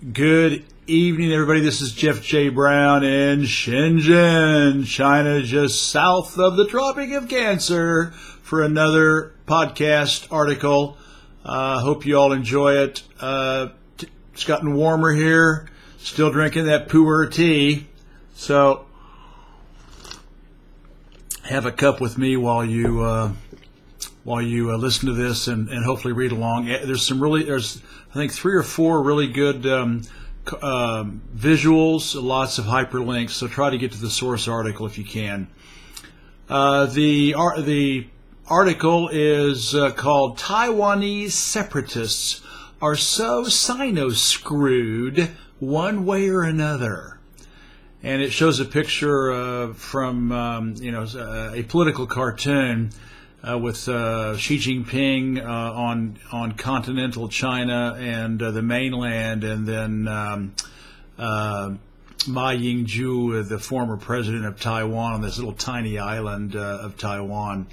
Good evening, everybody. This is Jeff J. Brown in Shenzhen, China, just south of the Tropic of Cancer, for another podcast article. Uh, hope you all enjoy it. Uh, t- it's gotten warmer here. Still drinking that pu'er tea. So, have a cup with me while you uh, while you uh, listen to this and, and hopefully read along. Eh, There's some really there's I think three or four really good um, um, visuals, lots of hyperlinks. So try to get to the source article if you can. Uh, the ar- the article is uh, called Taiwanese separatists are so sino screwed one way or another and it shows a picture uh, from um, you know uh, a political cartoon uh, with uh, Xi Jinping uh, on on continental China and uh, the mainland, and then um, uh, Ma Ying-jeou, the former president of Taiwan, on this little tiny island uh, of Taiwan.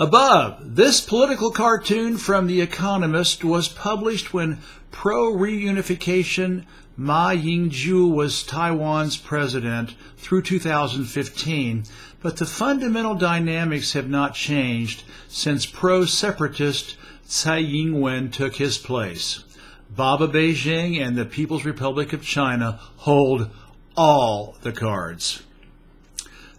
Above, this political cartoon from The Economist was published when pro reunification Ma Ying-jeou was Taiwan's president through 2015, but the fundamental dynamics have not changed since pro-separatist Tsai Ing-wen took his place. Baba Beijing and the People's Republic of China hold all the cards.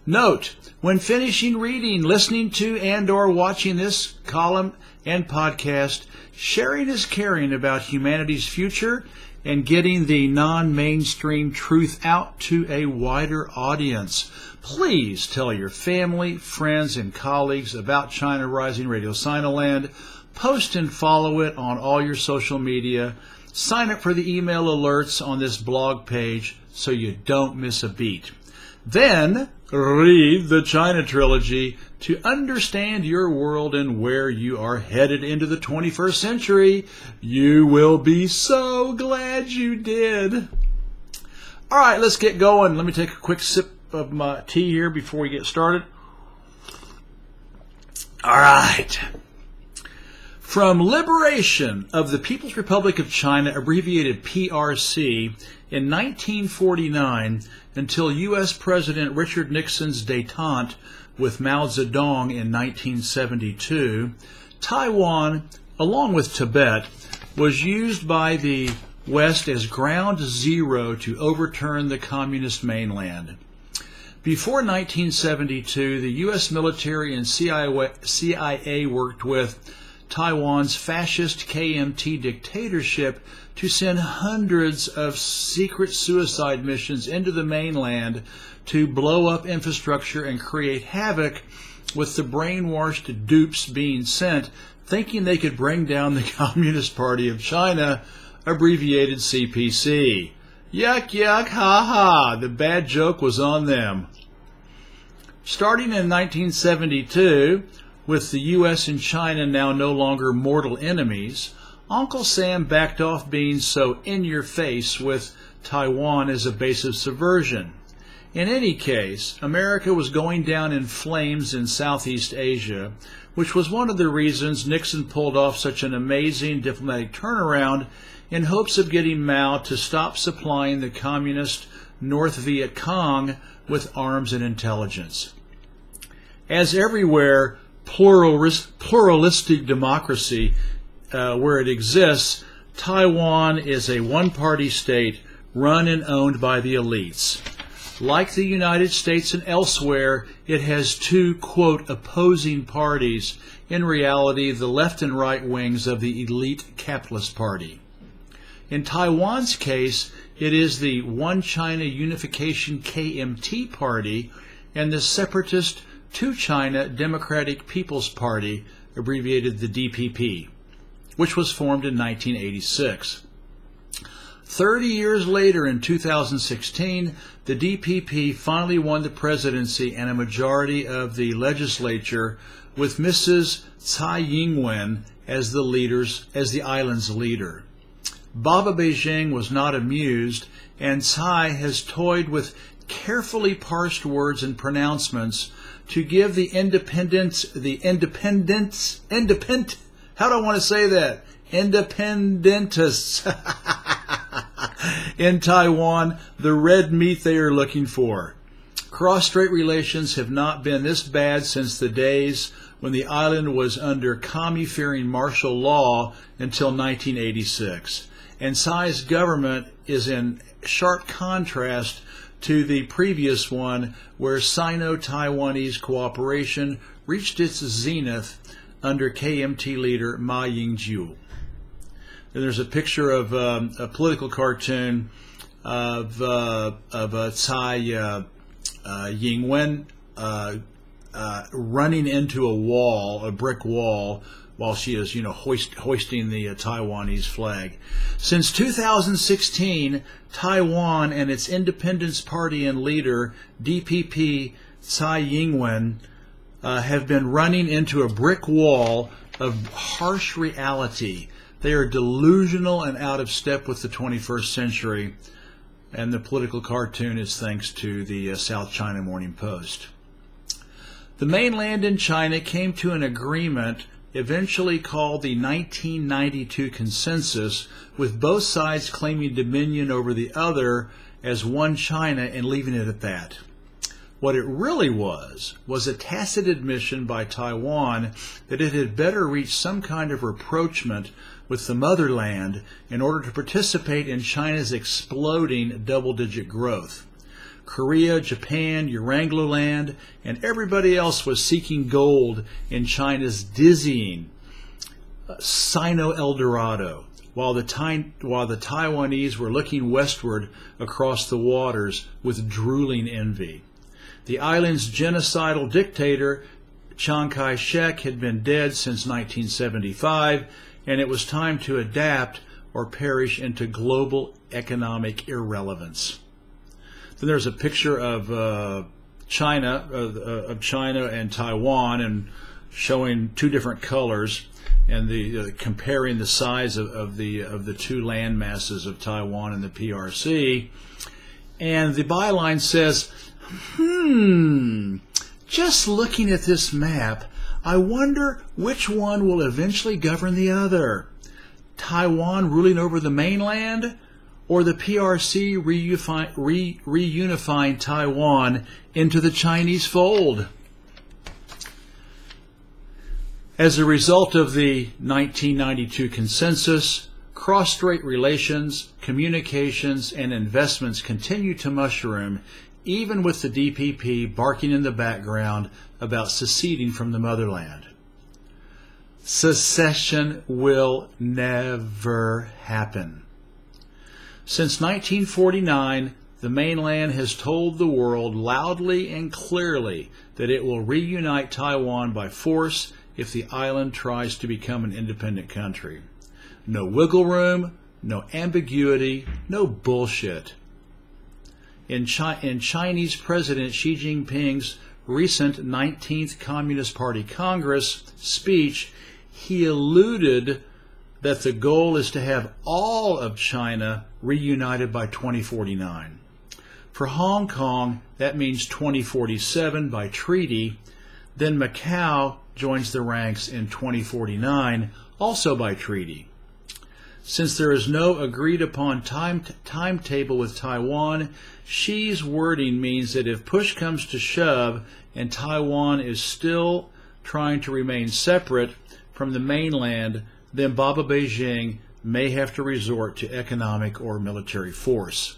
Note, when finishing reading, listening to and or watching this column and podcast, sharing is caring about humanity's future and getting the non-mainstream truth out to a wider audience. Please tell your family, friends, and colleagues about China Rising Radio Sinoland. Post and follow it on all your social media. Sign up for the email alerts on this blog page so you don't miss a beat. Then read the China trilogy to understand your world and where you are headed into the 21st century. You will be so glad you did. All right, let's get going. Let me take a quick sip of my tea here before we get started. All right. From liberation of the People's Republic of China, abbreviated PRC, in 1949 until U.S. President Richard Nixon's detente with Mao Zedong in 1972, Taiwan, along with Tibet, was used by the West as ground zero to overturn the communist mainland. Before 1972, the U.S. military and CIA worked with Taiwan's fascist KMT dictatorship to send hundreds of secret suicide missions into the mainland to blow up infrastructure and create havoc with the brainwashed dupes being sent thinking they could bring down the Communist Party of China, abbreviated CPC. Yuck, yuck, ha ha, the bad joke was on them. Starting in 1972, with the U.S. and China now no longer mortal enemies, Uncle Sam backed off being so in your face with Taiwan as a base of subversion. In any case, America was going down in flames in Southeast Asia, which was one of the reasons Nixon pulled off such an amazing diplomatic turnaround in hopes of getting Mao to stop supplying the communist North Viet Cong with arms and intelligence. As everywhere, pluralist, pluralistic democracy uh, where it exists, Taiwan is a one party state run and owned by the elites. Like the United States and elsewhere, it has two, quote, opposing parties, in reality, the left and right wings of the elite capitalist party. In Taiwan's case, it is the One China Unification KMT party and the separatist Two China Democratic People's Party, abbreviated the DPP, which was formed in 1986. Thirty years later, in 2016, the DPP finally won the presidency and a majority of the legislature, with Mrs. Tsai Ing-wen as the leaders as the island's leader. Baba Beijing was not amused, and Tsai has toyed with carefully parsed words and pronouncements to give the independence, the independence, independent, how do I want to say that? Independentists in Taiwan the red meat they are looking for. Cross-strait relations have not been this bad since the days when the island was under commie-fearing martial law until 1986. And Tsai's government is in sharp contrast to the previous one where Sino-Taiwanese cooperation reached its zenith under KMT leader Ma Ying-jeou. Then there's a picture of um, a political cartoon of, uh, of uh, Tsai uh, uh, Ing-wen uh, uh, running into a wall, a brick wall, while she is, you know, hoist, hoisting the uh, Taiwanese flag. Since 2016, Taiwan and its Independence Party and leader, DPP Tsai Ing-wen, uh, have been running into a brick wall of harsh reality. They are delusional and out of step with the 21st century. And the political cartoon is thanks to the uh, South China Morning Post. The mainland in China came to an agreement eventually called the 1992 Consensus, with both sides claiming dominion over the other as one China and leaving it at that. What it really was, was a tacit admission by Taiwan that it had better reach some kind of rapprochement with the motherland in order to participate in China's exploding double digit growth. Korea, Japan, Eurangloland, and everybody else was seeking gold in China's dizzying uh, Sino Eldorado, while the, while the Taiwanese were looking westward across the waters with drooling envy. The island's genocidal dictator, Chiang Kai shek, had been dead since 1975, and it was time to adapt or perish into global economic irrelevance. Then there's a picture of uh, China, of, uh, of, China and Taiwan, and showing two different colors, and the uh, comparing the size of, of, the of the two land masses of Taiwan and the PRC. And the byline says, "Hmm, just looking at this map, I wonder which one will eventually govern the other." Taiwan ruling over the mainland or the PRC reunifying, re, reunifying Taiwan into the Chinese fold. As a result of the 1992 consensus, cross-strait relations, communications, and investments continue to mushroom, even with the DPP barking in the background about seceding from the motherland. Secession will never happen. Since 1949, the mainland has told the world loudly and clearly that it will reunite Taiwan by force if the island tries to become an independent country. No wiggle room, no ambiguity, no bullshit. In, Chi- in Chinese President Xi Jinping's recent 19th Communist Party Congress speech, he alluded that the goal is to have all of China reunited by 2049. For Hong Kong, that means 2047 by treaty. Then Macau joins the ranks in 2049, also by treaty. Since there is no agreed upon time timetable with Taiwan, Xi's wording means that if push comes to shove and Taiwan is still trying to remain separate from the mainland, then Baba Beijing may have to resort to economic or military force.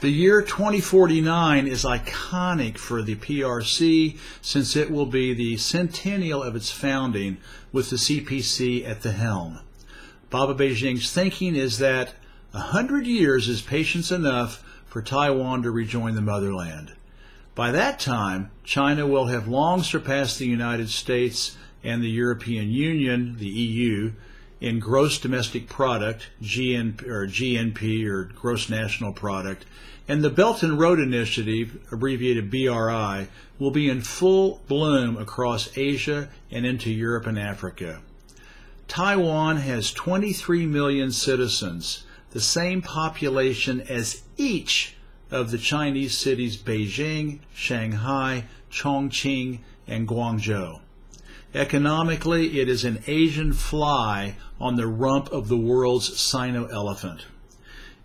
The year 2049 is iconic for the PRC since it will be the centennial of its founding with the CPC at the helm. Baba Beijing's thinking is that a hundred years is patience enough for Taiwan to rejoin the motherland. By that time, China will have long surpassed the United States and the European Union, the EU, in gross domestic product, GNP or, GNP or gross national product, and the Belt and Road Initiative, abbreviated BRI, will be in full bloom across Asia and into Europe and Africa. Taiwan has 23 million citizens, the same population as each of the Chinese cities Beijing, Shanghai, Chongqing, and Guangzhou. Economically, it is an Asian fly on the rump of the world's Sino elephant.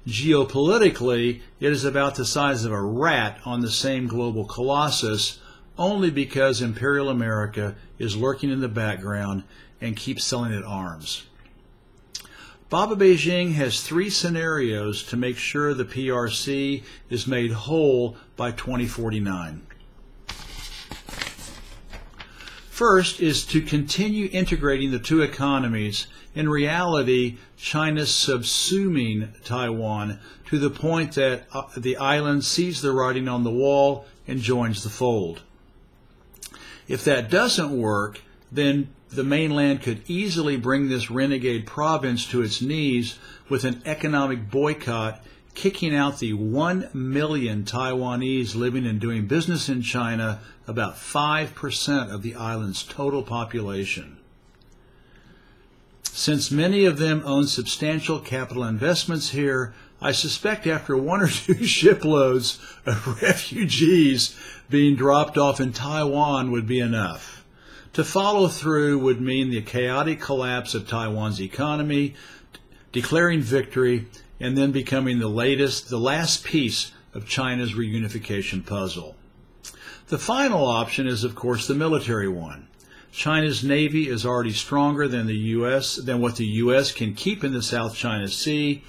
Geopolitically, it is about the size of a rat on the same global colossus, only because Imperial America is lurking in the background and keeps selling it arms. Baba Beijing has three scenarios to make sure the PRC is made whole by 2049. First is to continue integrating the two economies. In reality, China's subsuming Taiwan to the point that uh, the island sees the writing on the wall and joins the fold. If that doesn't work, then the mainland could easily bring this renegade province to its knees with an economic boycott, kicking out the 1 million Taiwanese living and doing business in China, about 5% of the island's total population. Since many of them own substantial capital investments here, I suspect after one or two shiploads of refugees being dropped off in Taiwan would be enough. To follow through would mean the chaotic collapse of Taiwan's economy, declaring victory, and then becoming the latest, the last piece of China's reunification puzzle. The final option is, of course, the military one. China's navy is already stronger than the U.S. than what the U.S. can keep in the South China Sea,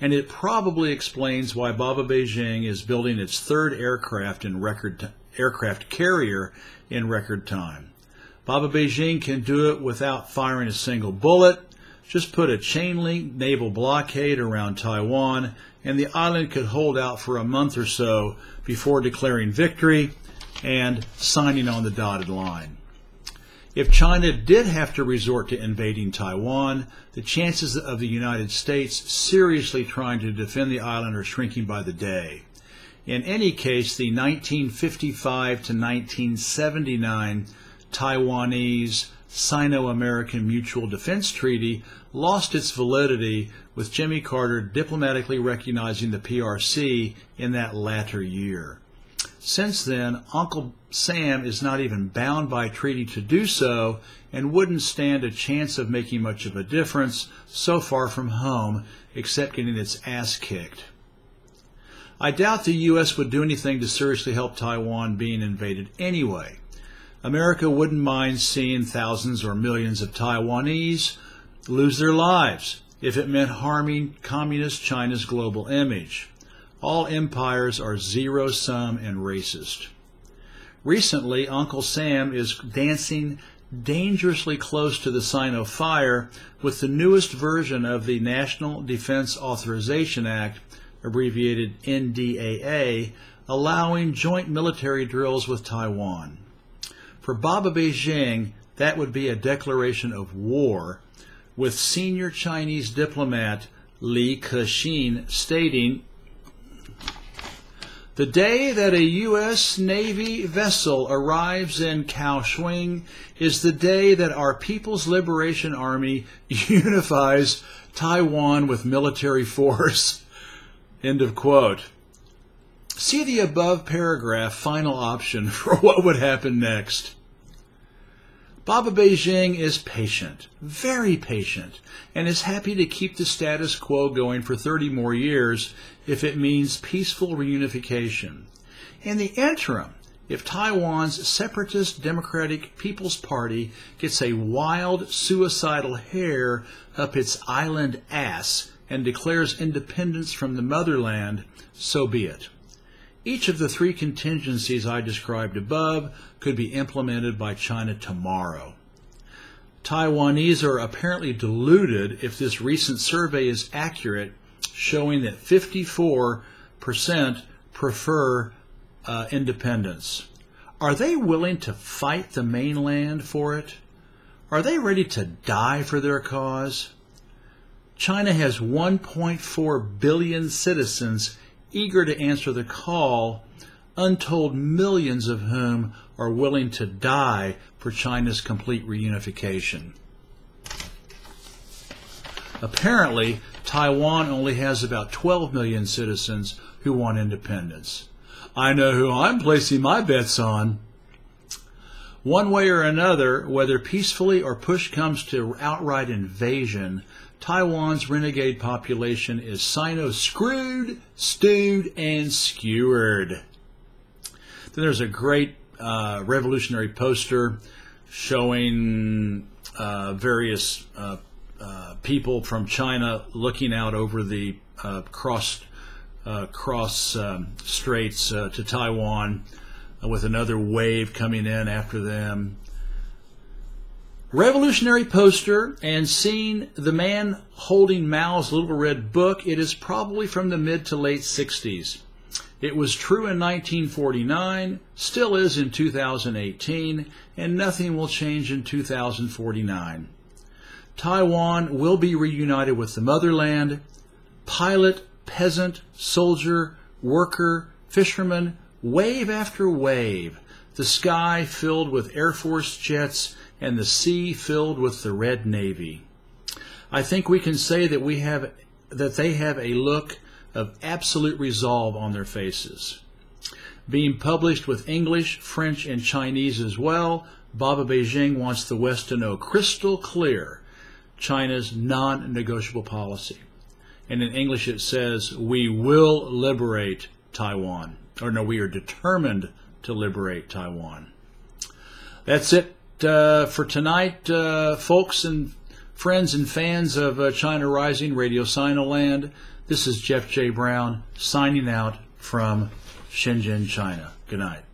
and it probably explains why Baba Beijing is building its third aircraft in record aircraft carrier in record time. Baba Beijing can do it without firing a single bullet. Just put a chain link naval blockade around Taiwan, and the island could hold out for a month or so before declaring victory and signing on the dotted line. If China did have to resort to invading Taiwan, the chances of the United States seriously trying to defend the island are shrinking by the day. In any case, the 1955 to 1979 Taiwanese Sino American Mutual Defense Treaty lost its validity with Jimmy Carter diplomatically recognizing the PRC in that latter year. Since then, Uncle Sam is not even bound by treaty to do so and wouldn't stand a chance of making much of a difference so far from home except getting its ass kicked. I doubt the U.S. would do anything to seriously help Taiwan being invaded anyway. America wouldn't mind seeing thousands or millions of Taiwanese lose their lives if it meant harming communist China's global image. All empires are zero sum and racist. Recently, Uncle Sam is dancing dangerously close to the sign of fire with the newest version of the National Defense Authorization Act, abbreviated NDAA, allowing joint military drills with Taiwan. For Baba Beijing, that would be a declaration of war, with senior Chinese diplomat Li Kexin stating, the day that a U.S. Navy vessel arrives in Kaohsiung is the day that our People's Liberation Army unifies Taiwan with military force. End of quote. See the above paragraph final option for what would happen next. Baba Beijing is patient, very patient, and is happy to keep the status quo going for 30 more years if it means peaceful reunification. In the interim, if Taiwan's separatist Democratic People's Party gets a wild, suicidal hair up its island ass and declares independence from the motherland, so be it. Each of the three contingencies I described above could be implemented by China tomorrow. Taiwanese are apparently deluded if this recent survey is accurate, showing that 54% prefer uh, independence. Are they willing to fight the mainland for it? Are they ready to die for their cause? China has 1.4 billion citizens eager to answer the call, untold millions of whom are willing to die for China's complete reunification. Apparently, Taiwan only has about 12 million citizens who want independence. I know who I'm placing my bets on. One way or another, whether peacefully or push comes to outright invasion, Taiwan's renegade population is sino screwed, stewed, and skewered. Then there's a great uh, revolutionary poster showing uh, various uh, uh, people from China looking out over the uh, cross uh, cross um, straits to Taiwan, with another wave coming in after them. Revolutionary poster and seen the man holding Mao's little red book, it is probably from the mid to late 60s. It was true in 1949, still is in 2018, and nothing will change in 2049. Taiwan will be reunited with the motherland. Pilot, peasant, soldier, worker, fisherman, wave after wave, the sky filled with Air Force jets and the sea filled with the Red Navy. I think we can say that we have that they have a look of absolute resolve on their faces. Being published with English, French, and Chinese as well, Baba Beijing wants the West to know crystal clear China's non negotiable policy. And in English it says, We will liberate Taiwan. Or no, we are determined to liberate Taiwan. That's it uh, for tonight, uh, folks and friends and fans of uh, China Rising Radio Sinoland. This is Jeff J. Brown signing out from Shenzhen, China. Good night.